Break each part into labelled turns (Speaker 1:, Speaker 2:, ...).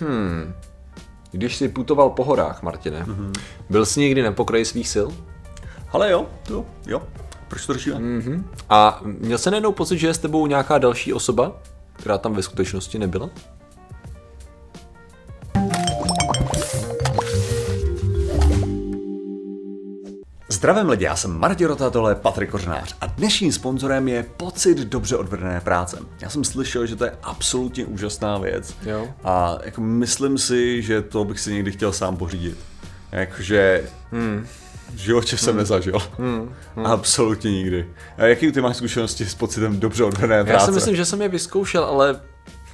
Speaker 1: Hmm. Když jsi putoval po horách, Martine, mm-hmm. byl jsi někdy na pokraji svých sil?
Speaker 2: Ale jo, jo, jo. Proč to řešíme?
Speaker 1: Mm-hmm. A měl jsi najednou pocit, že je s tebou nějaká další osoba, která tam ve skutečnosti nebyla?
Speaker 2: Zdravím lidi, já jsem Martě Rota, tohle je Patrik Kořenář a dnešním sponzorem je pocit dobře odvedené práce. Já jsem slyšel, že to je absolutně úžasná věc
Speaker 1: Jo.
Speaker 2: a jako myslím si, že to bych si někdy chtěl sám pořídit. Jakože hmm. v životě jsem nezažil. Hmm. Hmm. Absolutně nikdy. A jaký ty máš zkušenosti s pocitem dobře odvedené práce?
Speaker 1: Já si myslím, že jsem je vyzkoušel, ale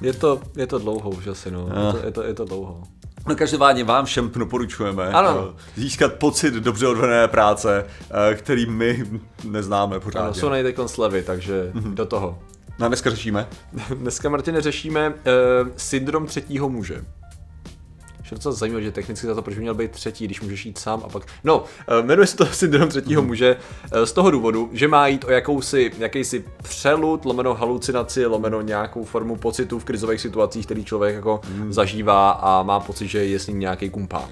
Speaker 1: je to, je to dlouho už asi, no. Je to, je to, je to dlouho.
Speaker 2: No každopádně vám všem doporučujeme
Speaker 1: Ano.
Speaker 2: eh, získat pocit dobře odvedené práce, eh, který my neznáme
Speaker 1: Ano,
Speaker 2: pořádně.
Speaker 1: jsou teď slevy, takže
Speaker 2: Mhm.
Speaker 1: do toho.
Speaker 2: No a dneska řešíme.
Speaker 1: Dneska, Martine, řešíme uh, syndrom třetího muže. Že je docela zajímavé, že technicky za to, proč by měl být třetí, když můžeš jít sám a pak... No, uh, jmenuje se to syndrom třetího muže uh, z toho důvodu, že má jít o jakousi, jakýsi přelud, lomeno halucinaci, lomeno nějakou formu pocitu v krizových situacích, který člověk jako zažívá a má pocit, že je s ním nějaký kumpán.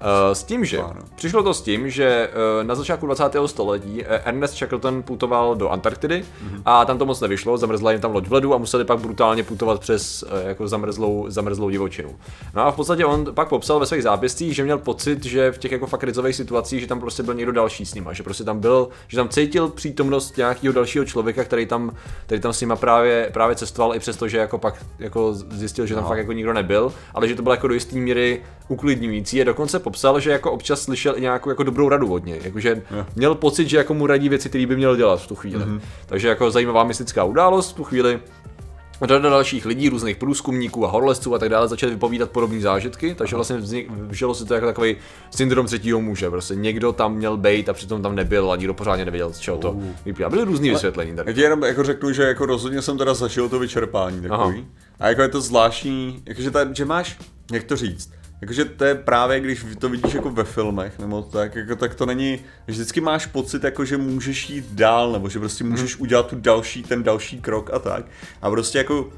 Speaker 1: Uh, s tím, že přišlo to s tím, že uh, na začátku 20. století uh, Ernest Shackleton putoval do Antarktidy
Speaker 2: Mhm.
Speaker 1: a tam to moc nevyšlo, zamrzla jim tam loď v ledu a museli pak brutálně putovat přes jako zamrzlou, zamrzlou divočinu. No a v podstatě on pak popsal ve svých zápiscích, že měl pocit, že v těch jako fakt krizových situacích, že tam prostě byl někdo další s nima, že prostě tam byl, že tam cítil přítomnost nějakého dalšího člověka, který tam, který tam s nima právě, právě cestoval, i přesto, že jako pak jako zjistil, že tam fakt jako nikdo nebyl, ale že to bylo jako do jisté míry uklidňující. A dokonce popsal, že jako občas slyšel i nějakou jako dobrou radu od něj. Jakože měl pocit, že jako mu radí věci, které by měl dělat v tu chvíli. Mm-hmm. Takže jako zajímavá mystická událost v tu chvíli. Řada dalších lidí, různých průzkumníků a horolezců a tak dále začali vypovídat podobné zážitky, takže vlastně vznik, vžilo se to jako takový syndrom třetího muže. Prostě někdo tam měl být a přitom tam nebyl a nikdo pořádně nevěděl, z čeho to vyplývá. Byly různý vysvětlení tady.
Speaker 2: Já ti jenom jako řeknu, že jako rozhodně jsem teda zažil to vyčerpání takový.
Speaker 1: Aha.
Speaker 2: A jako je to zvláštní, jakože ta, že máš, jak to říct, jakože to je právě, když to vidíš jako ve filmech, nebo tak, jako, tak to není, že vždycky máš pocit, jako že můžeš jít dál, nebo že prostě můžeš udělat tu další, ten další krok a tak. A prostě jako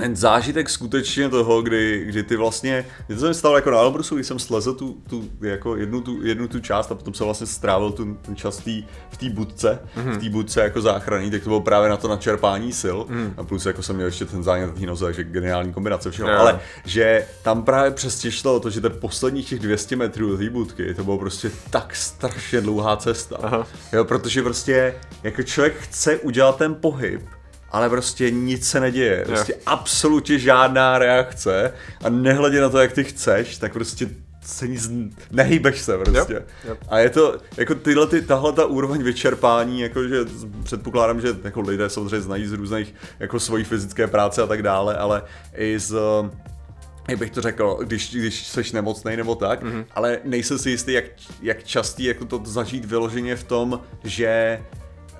Speaker 2: ten zážitek skutečně toho, kdy, kdy ty vlastně, kdy to se mi stalo jako na Elbrusu, když jsem slezl tu, tu, jako jednu, tu, jednu tu část a potom jsem vlastně strávil tu, ten čas tý, v té budce, mm-hmm. v té budce jako záchranný, tak to bylo právě na to načerpání sil mm. a plus jako jsem měl ještě ten zánět té noze, takže geniální kombinace všeho,
Speaker 1: Jo.
Speaker 2: ale že tam právě přesně šlo to, že ten posledních těch 200 metrů do té budky, to bylo prostě tak strašně dlouhá cesta,
Speaker 1: Aha.
Speaker 2: jo, protože prostě jako člověk chce udělat ten pohyb, ale prostě nic se neděje. Prostě absolutně žádná reakce a nehledě na to, jak ty chceš, tak prostě se nic, nehýbeš se prostě.
Speaker 1: Yep, yep.
Speaker 2: A je to, jako tyhle, ty, tahle ta úroveň vyčerpání, jakože předpokládám, že jako lidé samozřejmě znají z různých jako svojí fyzické práce a tak dále, ale i z jak bych to řekl, když, když jsi nemocný nebo tak,
Speaker 1: Mhm.
Speaker 2: mm-hmm. ale nejsem si jistý, jak, jak častý jako to zažít vyloženě v tom, že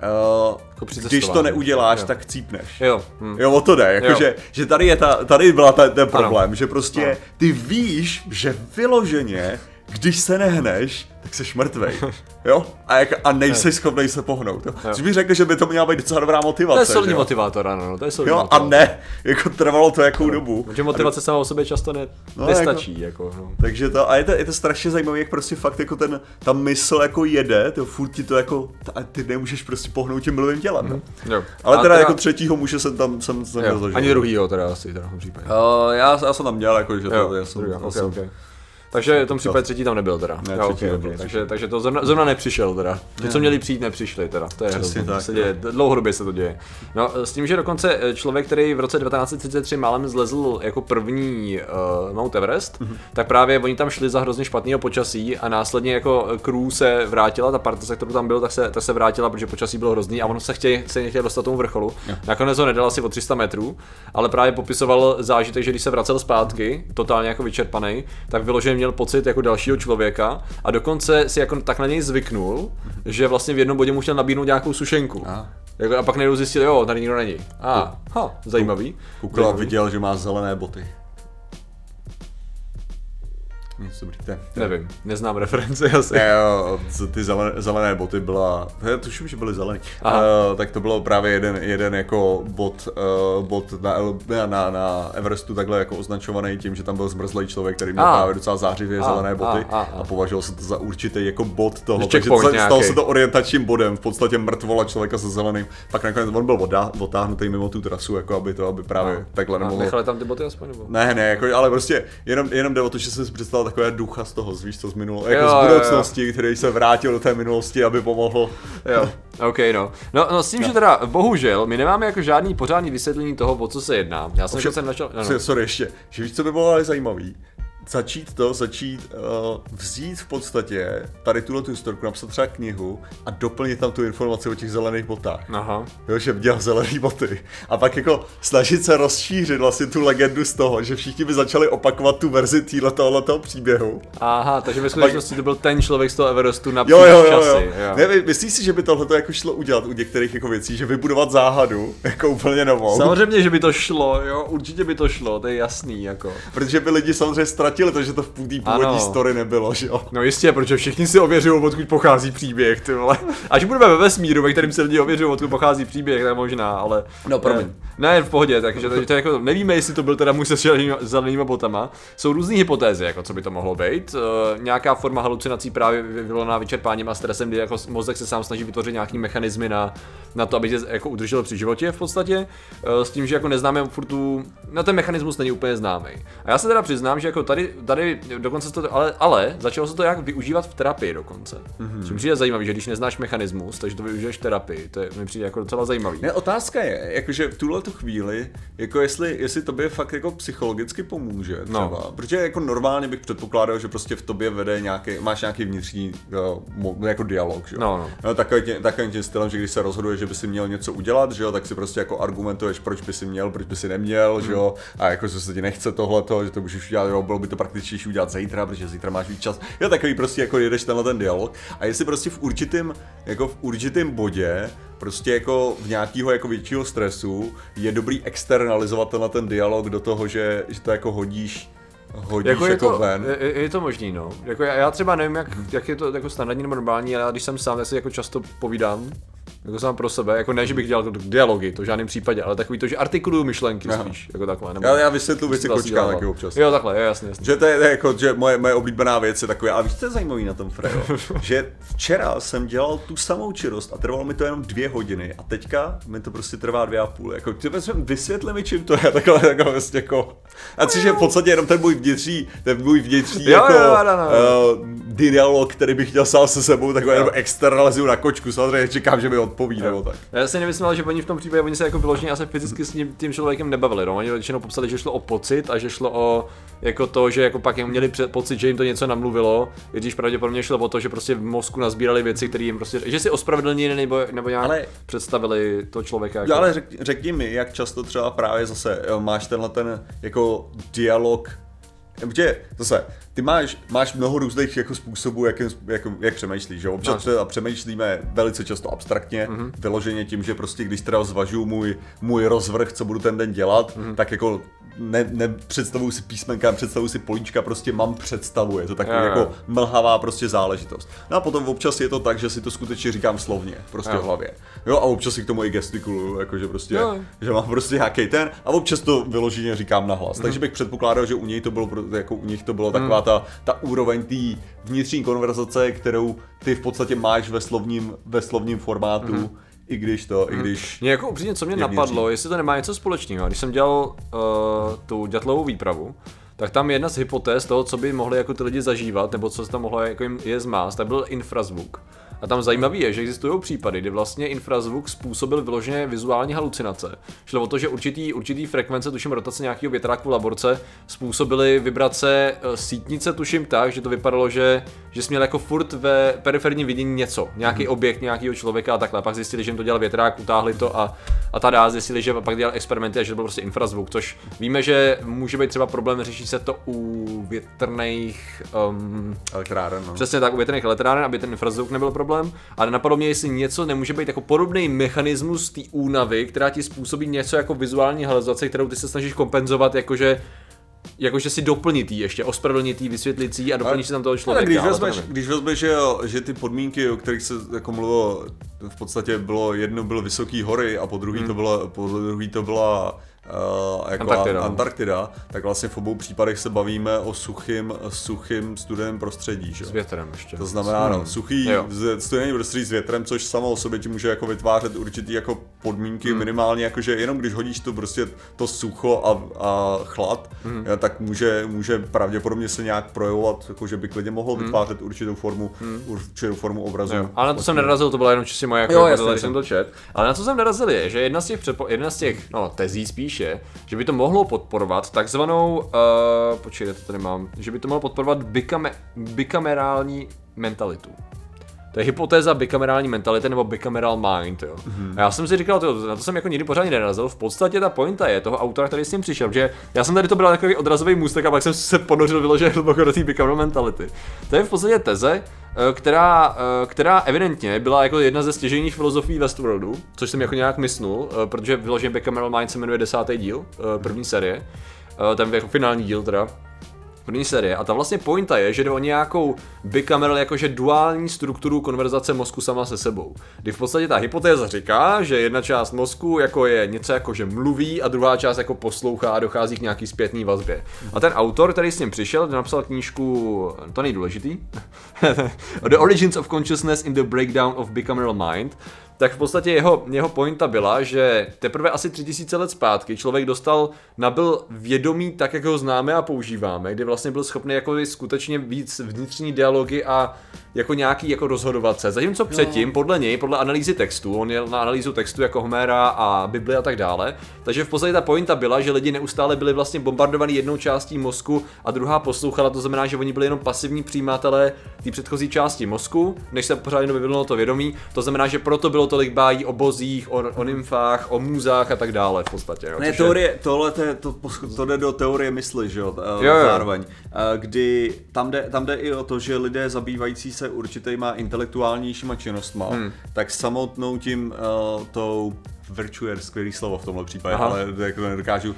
Speaker 2: uh,
Speaker 1: Jako
Speaker 2: když to neuděláš,
Speaker 1: Jo.
Speaker 2: tak cípneš.
Speaker 1: Jo, hm.
Speaker 2: Jo, o to jde, jako
Speaker 1: Jo.
Speaker 2: že, že tady, je ta, tady byla ta, ten problém,
Speaker 1: Ano.
Speaker 2: že prostě
Speaker 1: Ano.
Speaker 2: ty víš, že vyloženě, když se nehneš, tak jsi mrtvej. Jo? A, jak, a nejsi schopný se pohnout. Jo? Což bych řekl, že by to měla být docela dobrá motivace.
Speaker 1: To je
Speaker 2: jo?
Speaker 1: motivátor, ano, no, to je solidní
Speaker 2: Jo, a
Speaker 1: motivátor.
Speaker 2: ne, jako trvalo to jakou dobu.
Speaker 1: Protože motivace sama o sobě často ne,
Speaker 2: No,
Speaker 1: nestačí, jako, no.
Speaker 2: Takže to, a je to, je to strašně zajímavé, jak prostě fakt jako ten, ta mysl jako jede, to furt ti to jako, a ty nemůžeš prostě pohnout tím mluvým tělem. no.
Speaker 1: Jo.
Speaker 2: Ale
Speaker 1: A
Speaker 2: teda, jako třetího muže jsem tam, jsem, jsem
Speaker 1: jo. Ani druhýho teda asi teda v tom případě.
Speaker 2: Uh, já, já jsem tam měl, jako, že to,
Speaker 1: Jo,
Speaker 2: já jsem,
Speaker 1: druhý,
Speaker 2: já jsem,
Speaker 1: okay. Takže v tom případě třetí tam nebyl teda.
Speaker 2: Ne,
Speaker 1: Jo,
Speaker 2: třetí
Speaker 1: okay,
Speaker 2: nebyl,
Speaker 1: okay. Takže, takže to zrovna, zrovna nepřišel teda. Ti, co měli přijít, nepřišli teda. To je
Speaker 2: Přesně
Speaker 1: hrozný.
Speaker 2: tak,
Speaker 1: se děje, dlouhodobě se to děje. No, s tím, že dokonce eh, člověk, který v roce 1933 málem zlezl jako první uh, Mount Everest,
Speaker 2: Mhm.
Speaker 1: tak právě oni tam šli za hrozně špatného počasí a následně jako crew se vrátila, ta parta, se kterou tam byl, tak se, tak se vrátila, protože počasí bylo hrozný a on se chtěl, se chtěl dostat tomu vrcholu. Nakonec ho nedal asi o 300 metrů, ale právě popisoval zážitek, že když se vracel zpátky, totálně jako vyčerpaný, tak vyloženě měl pocit jako dalšího člověka a dokonce si jako tak na něj zvyknul, že vlastně v jednom bodě mu chtěl nabídnout nějakou sušenku.
Speaker 2: A.
Speaker 1: Jako, a pak najednou zjistil, jo, tady nikdo není. A, ha, zajímavý.
Speaker 2: Kukla viděl, že má zelené boty. Nic dobrý,
Speaker 1: Nevím, neznám reference asi.
Speaker 2: Ne, jo, ty zelené, zelené boty byla, já tuším, že byly zelený,
Speaker 1: Aha.
Speaker 2: uh, tak to bylo právě jeden, jeden jako bot, uh, bot na, na, na, Everestu takhle jako označovaný tím, že tam byl zmrzlý člověk, který měl
Speaker 1: A.
Speaker 2: právě docela zářivě
Speaker 1: A,
Speaker 2: zelené boty
Speaker 1: a, a,
Speaker 2: a,
Speaker 1: a.
Speaker 2: považoval se to za určitý jako bot toho,
Speaker 1: Že
Speaker 2: takže stalo
Speaker 1: nějaký.
Speaker 2: se to orientačním bodem, v podstatě mrtvola člověka se zeleným, pak nakonec on byl odá, otáhnutý mimo tu trasu, jako aby to, aby právě takhle
Speaker 1: A
Speaker 2: nemohlo.
Speaker 1: nechali tam ty boty aspoň nebo?
Speaker 2: Ne, ne, jako, ale prostě jenom, jenom jde o to, že jsem si představil takové ducha z toho, víš co, z minulo, jako
Speaker 1: Jo,
Speaker 2: z
Speaker 1: jo, jo.
Speaker 2: budoucnosti, který se vrátil do té minulosti, aby pomohl.
Speaker 1: Jo, OK, no. No, no s tím, že teda bohužel my nemáme jako žádný pořádný vysvětlení toho, o co se jedná. Já jsem
Speaker 2: Ovšem-
Speaker 1: jako jsem našel, no,
Speaker 2: No.
Speaker 1: no.
Speaker 2: Sorry, ještě, že víš, co by bylo ale zajímavý? Začít to, začít uh, vzít v podstatě tady tuhle tu historku, napsat třeba knihu a doplnit tam tu informaci o těch zelených botách.
Speaker 1: Aha.
Speaker 2: Jo, že měl zelený boty. A pak jako snažit se rozšířit vlastně tu legendu z toho, že všichni by začali opakovat tu verzi týhle tohoto příběhu.
Speaker 1: Aha, takže ve skutečnosti to byl ten člověk z toho Everestu na
Speaker 2: Jo, jo, jo,
Speaker 1: časy.
Speaker 2: jo. Ne, vy- myslíš si, že by tohle jako šlo udělat u některých jako věcí, že vybudovat záhadu jako úplně novou?
Speaker 1: Samozřejmě, že by to šlo, jo, určitě by to šlo, to je jasný, jako.
Speaker 2: Protože by lidi samozřejmě ztratili to, že to v té původní
Speaker 1: Ano.
Speaker 2: story nebylo, že jo?
Speaker 1: No jistě, protože všichni si ověřují, odkud pochází příběh, ty vole. Až budeme ve vesmíru, ve kterém se lidi ověřují, odkud pochází příběh, tak možná, ale...
Speaker 2: No, promiň.
Speaker 1: Ne, ne v pohodě, takže to, to jako, nevíme, jestli to byl teda muž se zelenýma- zelenýma botama. Jsou různé hypotézy, jako co by to mohlo být. Uh, nějaká forma halucinací právě vy- vyvolaná vyčerpáním a stresem, kdy jako mozek se sám snaží vytvořit nějaký mechanismy na, na to, aby tě jako udržel při životě v podstatě. Uh, s tím, že jako neznáme furt tu, no ten mechanismus není úplně známý. A já se teda přiznám, že jako tady, tady dokonce to, ale, ale začalo se to jak využívat v terapii dokonce. Mm-hmm. Což mi přijde zajímavý, že když neznáš mechanismus, takže to využiješ v terapii. To je, mi přijde jako docela zajímavý.
Speaker 2: Ne, otázka je, jakože v tuhle tu chvíli, jako jestli, jestli tobě fakt jako psychologicky pomůže třeba,
Speaker 1: No.
Speaker 2: no. protože jako normálně bych předpokládal, že prostě v tobě vede nějaký, máš nějaký vnitřní mo- jako dialog, že jo.
Speaker 1: No, no.
Speaker 2: no takový, tě, takovým tím stylem, že když se rozhoduješ, že by si měl něco udělat, že jo, tak si prostě jako argumentuješ, proč by si měl, proč by si neměl, že jo, a jako, že se ti nechce tohleto, že to můžeš udělat, jo, bylo by to praktičtější udělat zítra, protože zítra máš víc čas. Jo, takový prostě jako jedeš tenhle ten dialog. A jestli prostě v určitém, jako v určitém bodě, prostě jako v nějakého jako většího stresu, je dobrý externalizovat tenhle ten dialog do toho, že, že to jako hodíš, hodíš
Speaker 1: Jako
Speaker 2: jako,
Speaker 1: je, to,
Speaker 2: ven.
Speaker 1: je, je, to možný, no. Jako já, já třeba nevím, jak, jak je to jako standardní nebo normální, ale já když jsem sám, tak si jako často povídám, jako sám pro sebe, jako ne, že bych dělal dialogy, to v žádném případě, ale takový to, že artikuluju myšlenky
Speaker 2: Aha.
Speaker 1: spíš, jako takhle. Nebo,
Speaker 2: Já, já vysvětlu věci kočkám taky občas.
Speaker 1: Jo, takhle, jo, jasně, jasně.
Speaker 2: Že to je, to je jako, že moje, moje oblíbená věc je takové, ale víš, co je zajímavý na tom Frejo? že včera jsem dělal tu samou činnost a trvalo mi to jenom dvě hodiny a teďka mi to prostě trvá dvě a půl. Jako, ty vysvětli mi, čím to je, takhle, takhle vlastně jako. A což je v podstatě jenom ten můj vnitřní, ten můj vnitřní
Speaker 1: Jo,
Speaker 2: jako
Speaker 1: jo, jo, no, no.
Speaker 2: Uh, dialog, který bych chtěl sám se sebou, takhle jenom externalizuju na kočku, samozřejmě čekám, že mi odpoví nebo tak.
Speaker 1: Já si nemyslel, že oni v tom případě oni se jako vyloženě asi fyzicky s ním, tím člověkem nebavili. No. Oni většinou popsali, že šlo o pocit a že šlo o jako to, že jako pak jim měli pocit, že jim to něco namluvilo, i když pravděpodobně šlo o to, že prostě v mozku nazbírali věci, které jim prostě, že si ospravedlnili nebo, nebo nějak
Speaker 2: Ale-
Speaker 1: představili to člověka. Jako...
Speaker 2: Ale řek, řekni mi, jak často třeba právě zase jo, máš tenhle ten jako dialog, protože zase, ty máš, máš mnoho různých jako způsobů, jak, jako, jak přemýšlíš, že? Občas třeba přemýšlíme velice často abstraktně, mm-hmm. vyloženě tím, že prostě když teda zvažuju můj, můj rozvrh, co budu ten den dělat, mm-hmm. tak jako ne, nepředstavuju si písmenka, představuju si políčka, prostě mám představu, je to takový
Speaker 1: jo.
Speaker 2: jako mlhavá prostě záležitost. No a potom občas je to tak, že si to skutečně říkám slovně, prostě
Speaker 1: Jo.
Speaker 2: v hlavě. Jo, a občas si k tomu i gestikuluju, jakože prostě,
Speaker 1: Jo.
Speaker 2: že mám prostě nějaký ten a občas to vyloženě říkám nahlas.
Speaker 1: Mhm.
Speaker 2: Takže bych předpokládal, že u něj to bylo, jako u nich to bylo taková ta, ta úroveň té vnitřní konverzace, kterou ty v podstatě máš ve slovním, ve slovním formátu,
Speaker 1: Mhm.
Speaker 2: I když to, i když...
Speaker 1: Mě jako upřímně, co mě
Speaker 2: Je
Speaker 1: napadlo, jestli to nemá něco společného. Když jsem dělal uh, tu dětlovou výpravu, tak tam jedna z hypotéz toho, co by mohli jako ty lidi zažívat, nebo co se tam mohlo jako jim je zmást, tak byl infrazvuk. A tam zajímavý je, že existují případy, kdy vlastně infrazvuk způsobil vyloženě vizuální halucinace. Šlo o to, že určitý, určitý frekvence, tuším rotace nějakého větráku v laborce, způsobily vibrace eh, sítnice, tuším tak, že to vypadalo, že, že jsi měl jako furt ve periferním vidění něco, nějaký objekt nějakého člověka a takhle. Pak zjistili, že jim to dělal větrák, utáhli to a, a tada, zjistili, že pak dělal experimenty a že to byl prostě infrazvuk, což víme, že může být třeba problém, řeší se to u větrných um,
Speaker 2: Elektráren, no.
Speaker 1: Přesně tak, u větrných elektráren, aby ten infrazvuk nebyl problém. Ale napadlo mě, jestli něco nemůže být jako podobný mechanismus té únavy, která ti způsobí něco jako vizuální hallucinace, kterou ty se snažíš kompenzovat, jakože jakože si doplnitý ještě, ospravedlnitý, vysvětlící a doplníš si tam toho člověka.
Speaker 2: Ale když
Speaker 1: to
Speaker 2: vezmeš,
Speaker 1: nevím.
Speaker 2: když vezmeš že, jo, že ty podmínky, o kterých se jako mluvilo, v podstatě bylo, jedno bylo vysoký hory a po druhý
Speaker 1: Hmm.
Speaker 2: to byla, po druhý to byla Uh, jako
Speaker 1: Antarktida.
Speaker 2: Antarktida. Antarktida, tak vlastně v obou případech se bavíme o suchým, suchým studeném prostředí. Že?
Speaker 1: S větrem ještě.
Speaker 2: To znamená, no, suchý
Speaker 1: Jo.
Speaker 2: z- studený prostředí s větrem, což samo o sobě ti může jako vytvářet určitý jako podmínky,
Speaker 1: Hmm.
Speaker 2: minimálně jakože jenom když hodíš to prostě to sucho a, a chlad,
Speaker 1: Hmm.
Speaker 2: eh, tak může, může pravděpodobně se nějak projevovat, jako že by klidně mohl vytvářet určitou formu, určitou formu obrazu.
Speaker 1: Hmm. Jo, ale na to jsem nerazil, to byla jenom čistě moje jako
Speaker 2: Jo,
Speaker 1: když jsem to čet. Ale na co jsem narazil je, že jedna z těch, předpo, jedna z těch no, tezí spíše, že by to mohlo podporovat takzvanou, uh, počkejte, to tady mám, že by to mohlo podporovat bikame, bikamerální mentalitu. To je hypotéza bikamerální mentality nebo bikameral mind, jo. Mm-hmm. A já jsem si říkal, to, na to jsem jako nikdy pořádně nenarazil. V podstatě ta pointa je toho autora, který s tím přišel, že já jsem tady to bral takový odrazový můstek a pak jsem se ponořil vyloženě hluboko do té bikameral mentality. To je v podstatě teze, která, eh, která evidentně byla jako jedna ze stěžejních filozofií Westworldu, což jsem jako nějak mysnul, eh, protože vyloženě Bikameral Mind se jmenuje desátý díl, eh, první série, Eh, ten jako finální díl teda, první série. A ta vlastně pointa je, že jde o nějakou bicameral, jakože duální strukturu konverzace mozku sama se sebou. Kdy v podstatě ta hypotéza říká, že jedna část mozku jako je něco jako, že mluví a druhá část jako poslouchá a dochází k nějaký zpětný vazbě. A ten autor, který s ním přišel, napsal knížku, to nejdůležitý, The Origins of Consciousness in the Breakdown of Bicameral Mind, tak v podstatě jeho, jeho pointa byla, že teprve asi 3000 let zpátky člověk dostal, nabil vědomí tak, jak ho známe a používáme, kdy vlastně byl schopný jako skutečně víc vnitřní dialogy a jako nějaký jako rozhodovat se. Zatímco předtím, podle něj, podle analýzy textu, on jel na analýzu textu jako Homera a Bibli a tak dále, takže v podstatě ta pointa byla, že lidi neustále byli vlastně bombardovaní jednou částí mozku a druhá poslouchala, to znamená, že oni byli jenom pasivní přijímatelé té předchozí části mozku, než se pořád jenom vyvinulo to vědomí, to znamená, že proto bylo tolik bájí o bozích, o, o nymfách, o můzách a tak dále v podstatě. Jo,
Speaker 2: Ne,
Speaker 1: což je-
Speaker 2: teorie, tohle to, to, to jde do teorie mysli, že jo,
Speaker 1: Jo, jo.
Speaker 2: zároveň. Eh, Kdy tam jde, tam jde i o to, že lidé zabývající se určitýma intelektuálnějšíma činnostma, hmm. tak samotnou tím uh, tou virtue je skvělý slovo v tomhle případě,
Speaker 1: Aha.
Speaker 2: Ale to jako nedokážu. Uh,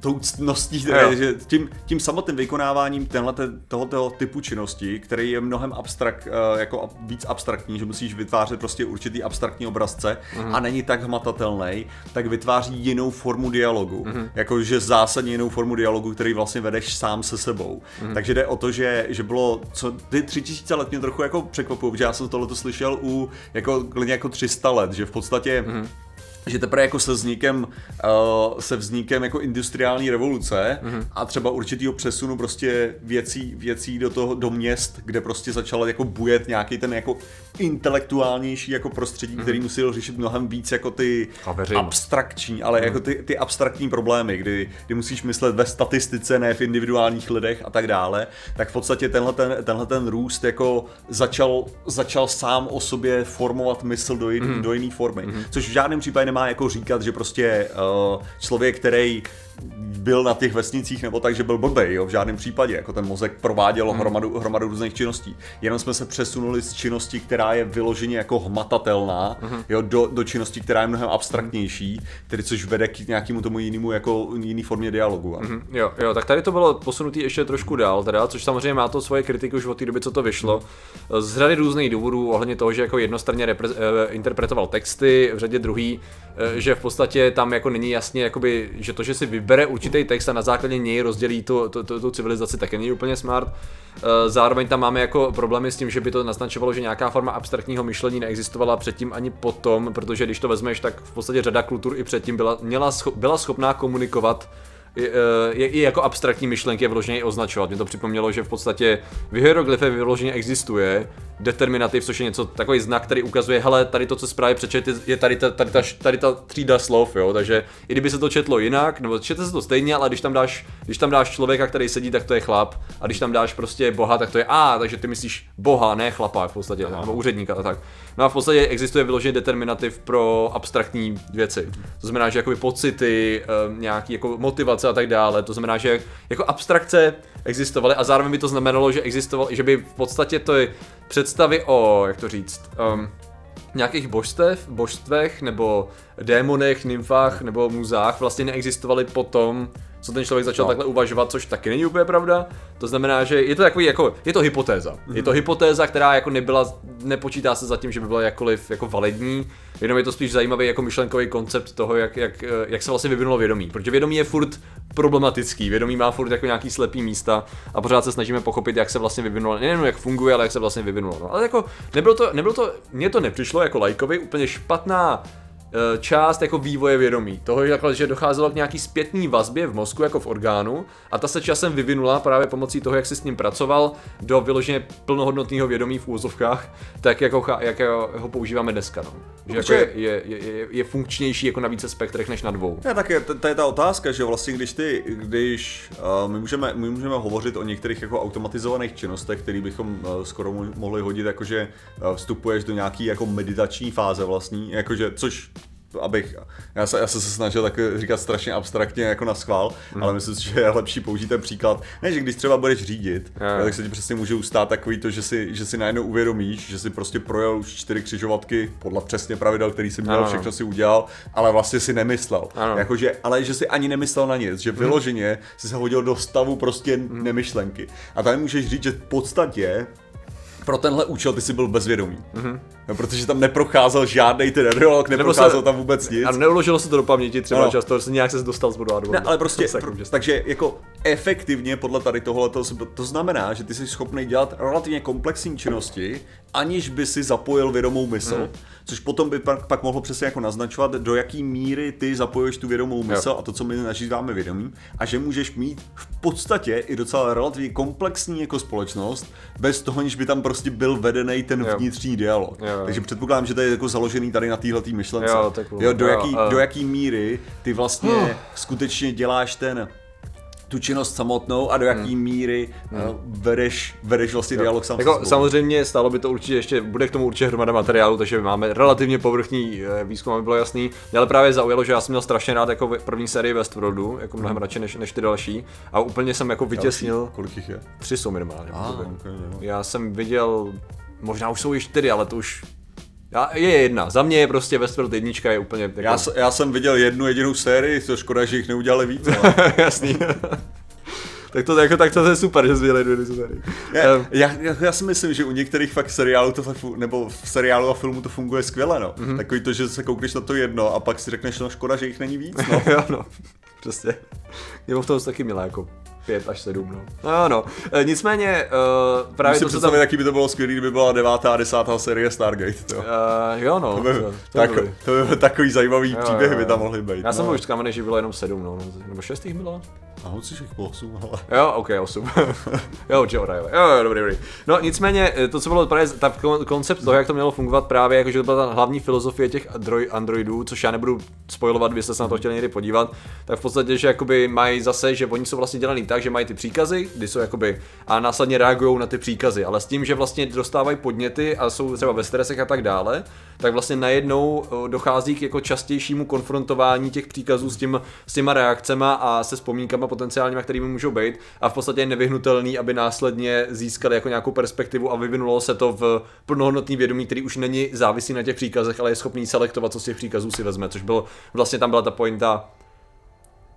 Speaker 2: tou ctností, teda, že tím, tím samotným vykonáváním tenhle tohoto typu činnosti, který je mnohem abstrakt, uh, jako víc abstraktní, že musíš vytvářet prostě určitý abstraktní obrazce
Speaker 1: Mhm.
Speaker 2: a není tak hmatatelný, tak vytváří jinou formu dialogu.
Speaker 1: Mhm.
Speaker 2: Jakože zásadně jinou formu dialogu, který vlastně vedeš sám se sebou.
Speaker 1: Mhm.
Speaker 2: Takže jde o to, že, že bylo, co ty tři tisíce let mě trochu jako překvapují, protože já jsem tohle slyšel u jako, klidně jako 300 let, že v podstatě
Speaker 1: Mhm.
Speaker 2: Že teprve jako se vznikem, uh, se vznikem jako industriální revoluce mm-hmm. a třeba určitýho přesunu prostě věcí, věcí do toho, do měst, kde prostě začal jako bujet nějaký ten jako intelektuálnější jako prostředí, mm-hmm. který musel řešit mnohem víc jako ty
Speaker 1: A veřejnost.
Speaker 2: abstraktní, ale mm-hmm. jako ty, ty abstraktní problémy, kdy, kdy musíš myslet ve statistice, ne v individuálních lidech a tak dále, tak v podstatě tenhle ten, tenhle ten růst jako začal, začal sám o sobě formovat mysl do, mm-hmm. do jiné formy, mm-hmm. což v žádném případě nemá jako říkat, že prostě uh, člověk, který byl na těch vesnicích nebo tak, že byl blbej, jo, v žádném případě, jako ten mozek prováděl hmm. hromadu, hromadu různých činností. Jenom jsme se přesunuli z činnosti, která je vyloženě jako hmatatelná, hmm. jo, do, do činnosti, která je mnohem abstraktnější, tedy což vede k nějakému tomu jinému, jako jiný formě dialogu. Hmm.
Speaker 1: Jo, jo, tak tady to bylo posunutý ještě trošku dál, teda, což samozřejmě má to svoje kritiky už od té doby, co to vyšlo. Z řady různých důvodů, ohledně toho, že jako jednostranně repre- eh, interpretoval texty, v řadě druhý, že v podstatě tam jako není jasně, jakoby, že to, že si vybere určitý text a na základě něj rozdělí tu, tu, tu, tu civilizaci, tak není úplně smart. Eh, Zároveň tam máme jako problémy s tím, že by to naznačovalo, že nějaká forma abstraktního myšlení neexistovala předtím ani potom, protože když to vezmeš, tak v podstatě řada kultur i předtím byla, měla, scho- byla schopná komunikovat je, je, i jako abstraktní myšlenky je vyloženě i označovat. Mě to připomnělo, že v podstatě v hieroglyfech vyloženě existuje determinativ, což je něco takový znak, který ukazuje, hele, tady to, co zprávě přečet, je tady ta, tady, ta, tady ta třída slov, jo, takže i kdyby se to četlo jinak, nebo čete se to stejně, ale když tam dáš, když tam dáš člověka, který sedí, tak to je chlap, a když tam dáš prostě boha, tak to je a, takže ty myslíš boha, ne chlapa v podstatě, nebo úředníka a tak. No a v podstatě existuje vyloženě determinativ pro abstraktní věci. To znamená, že jakoby pocity, em, nějaký jako motivace a tak dále. To znamená, že jako abstrakce existovaly a zároveň by to znamenalo, že existoval, že by v podstatě je představy o, jak to říct, um, nějakých božstev, božstvech nebo démonech, nymfách nebo muzách vlastně neexistovaly potom, co ten člověk začal no. takhle uvažovat, což taky není úplně pravda. To znamená, že je to takový jako, je to hypotéza. Mm-hmm. Je to hypotéza, která jako nebyla, nepočítá se zatím, že by byla jakkoliv jako validní, jenom je to spíš zajímavý jako myšlenkový koncept toho, jak, jak, jak se vlastně vyvinulo vědomí. Protože vědomí je furt problematický, vědomí má furt jako nějaký slepý místa a pořád se snažíme pochopit, jak se vlastně vyvinulo, nejen jak funguje, ale jak se vlastně vyvinulo. No, ale jako nebylo to, nebylo to, mně to nepřišlo jako lajkovi úplně špatná Eh, část jako vývoje vědomí. Toho, že docházelo k nějaký zpětný vazbě v mozku jako v orgánu a ta se časem vyvinula právě pomocí toho, jak si s ním pracoval do vyloženě plnohodnotného vědomí v úzovkách, tak jako, jak ho používáme dneska. No. Že jako je, je, je, je, funkčnější jako na více spektrech než na dvou.
Speaker 2: Ne, tak je, to je ta otázka, že vlastně když ty, když uh, my, můžeme, my můžeme hovořit o některých jako automatizovaných činnostech, které bychom uh, skoro mohli hodit, jakože uh, vstupuješ do nějaký jako meditační fáze vlastní, jakože, což abych, já se, já se snažil tak říkat strašně abstraktně jako na schvál, hmm. ale myslím si, že je lepší použít ten příklad. Ne, že když třeba budeš řídit, yeah. tak se ti přesně může ustát takový to, že si, že si najednou uvědomíš, že si prostě projel už čtyři křižovatky podle přesně pravidel, který si měl, ano. všechno si udělal, ale vlastně si nemyslel. Jakože, ale že si ani nemyslel na nic, že hmm. vyloženě si se hodil do stavu prostě hmm. nemyšlenky. A tady můžeš říct, že v podstatě pro tenhle účel ty jsi byl bezvědomý. Mm-hmm. No, protože tam neprocházel žádný ten dialog, neprocházel se, tam vůbec nic.
Speaker 1: A neuložilo se to do paměti třeba no. často, se nějak se dostal z bodu A
Speaker 2: Ne, ale prostě, pro, takže jako efektivně podle tady tohle to, to znamená, že ty jsi schopný dělat relativně komplexní činnosti, aniž by si zapojil vědomou mysl. Mm což potom by pak, pak mohlo přesně jako naznačovat, do jaký míry ty zapojuješ tu vědomou mysl jo. a to, co my nažíváme vědomím, a že můžeš mít v podstatě i docela relativně komplexní jako společnost, bez toho, než by tam prostě byl vedený ten jo. vnitřní dialog. Jo, jo. Takže předpokládám, že to je jako založený tady na téhle myšlence. Jo, jo, do, jaký, jo, do jaký míry ty vlastně uh. skutečně děláš ten tu činnost samotnou a do jaký hmm. míry hmm. Uh, vedeš, vedeš vlastně jo. dialog sám
Speaker 1: jako, Samozřejmě stálo by to určitě ještě, bude k tomu určitě hromada materiálu, takže máme relativně povrchní eh, výzkum, aby bylo jasný. Mě ale právě zaujalo, že já jsem měl strašně rád jako první sérii Westworldu, jako mnohem hmm. radši než, než ty další. A úplně jsem jako vytěsnil.
Speaker 2: Další? Kolik jich je?
Speaker 1: Tři jsou minimálně.
Speaker 2: Ah, okay,
Speaker 1: já jsem viděl, možná už jsou i čtyři, ale to už já, je jedna. Za mě je prostě Westworld jednička je úplně... Jako...
Speaker 2: Já, já, jsem viděl jednu jedinou sérii, to škoda, že jich neudělali víc. Ale...
Speaker 1: Jasný. tak to, jako, tak to je super, že jsi viděl jednu sérii.
Speaker 2: Já, um, já, já, si myslím, že u některých fakt seriálů to fakt, nebo v seriálu a filmu to funguje skvěle, no. Mm-hmm. Takový to, že se koukneš na to jedno a pak si řekneš, no škoda, že jich není víc, no.
Speaker 1: jo, no. Přesně. Nebo v tom taky milé, jako 5 až 7, no. No, no. E, nicméně, uh, právě
Speaker 2: Musím to se tam... jaký by to bylo skvělý, kdyby byla devátá a desátá série Stargate,
Speaker 1: jo. Uh, jo, no.
Speaker 2: To by, to, to tak, by. to by takový zajímavý jo, příběh jo, by tam mohly být.
Speaker 1: Já jsem no. už zklamaný, že bylo jenom 7, no. Nebo 6 jich bylo?
Speaker 2: A hoci jich bylo 8, ale...
Speaker 1: Jo, ok, 8. jo, Joe Riley. Jo, jo, dobrý, dobrý. No nicméně, eh, to, co bylo právě, ta koncept toho, jak to mělo fungovat právě, jakože to byla ta hlavní filozofie těch androidů, což já nebudu spojovat, kdybyste se na to chtěli někdy podívat, tak v podstatě, že jakoby mají zase, že oni jsou vlastně dělaný tak, že mají ty příkazy, kdy jsou jakoby, a následně reagují na ty příkazy, ale s tím, že vlastně dostávají podněty a jsou třeba ve stresech a tak dále, tak vlastně najednou eh, dochází k jako častějšímu konfrontování těch příkazů s, tím, s těma reakcemi a se vzpomínkama potenciálníma, kterými můžou být a v podstatě je nevyhnutelný, aby následně získali jako nějakou perspektivu a vyvinulo se to v plnohodnotný vědomí, který už není závislý na těch příkazech, ale je schopný selektovat, co z těch příkazů si vezme, což bylo vlastně tam byla ta pointa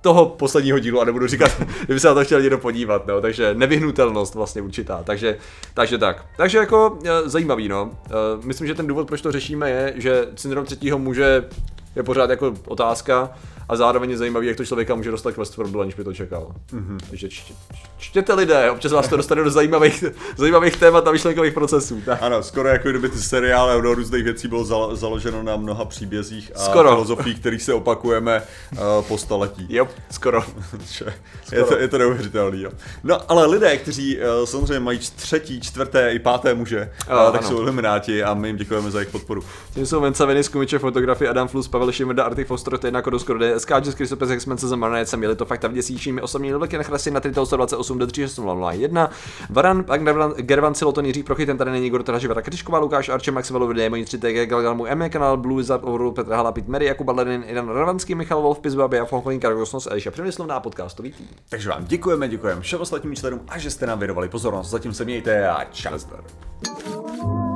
Speaker 1: toho posledního dílu a nebudu říkat, kdyby se na to chtěl někdo podívat, no, takže nevyhnutelnost vlastně určitá, takže, takže tak. Takže jako e, zajímavý, no. E, myslím, že ten důvod, proč to řešíme, je, že syndrom třetího muže je pořád jako otázka a zároveň je zajímavý, jak to člověka může dostat k Westworldu, aniž by to čekal. Mm-hmm. Takže čtě, čtěte lidé, občas vás to dostane do zajímavých, zajímavých témat a myšlenkových procesů.
Speaker 2: Tak. Ano, skoro jako kdyby ty seriály o různých věcí bylo založeno na mnoha příbězích a skoro. filozofiích, kterých se opakujeme uh, po staletí.
Speaker 1: Jo, skoro.
Speaker 2: skoro. Je to, je to neuvěřitelný, jo. No, ale lidé, kteří uh, samozřejmě mají třetí, čtvrté i páté muže, uh, uh, tak ano. jsou ilumináti a my jim děkujeme za jejich podporu.
Speaker 1: Tím jsou Venca Venis, Kumiče, fotografie, Adam Flus, Pavel Šimrda, Arty Foster, to je do skoro SK, Český Sopes, jak jsme se zamarnec, měli to fakt měsíčními osobní levelky na chrasti na 128 do 36001. Varan, Gervan Siloton, Jiří Prochy, ten tady není Igor Trhaži, Vara Krtišková, Lukáš Arče, Maxwell, Vidé, Moji 3 TG, Galgalmu, M, kanál Blue Zap, Overrule, Petr Hala, Pit Mary, Jakub Badlerin, Idan Ravanský, Michal Wolf, Pizba, a Fonkolín, Kargosnos, Eliša Přemyslovná, podcastový tým.
Speaker 2: Takže vám děkujeme, děkujeme všem ostatním členům a že jste nám věnovali pozornost. Zatím se mějte a čau. Thank you.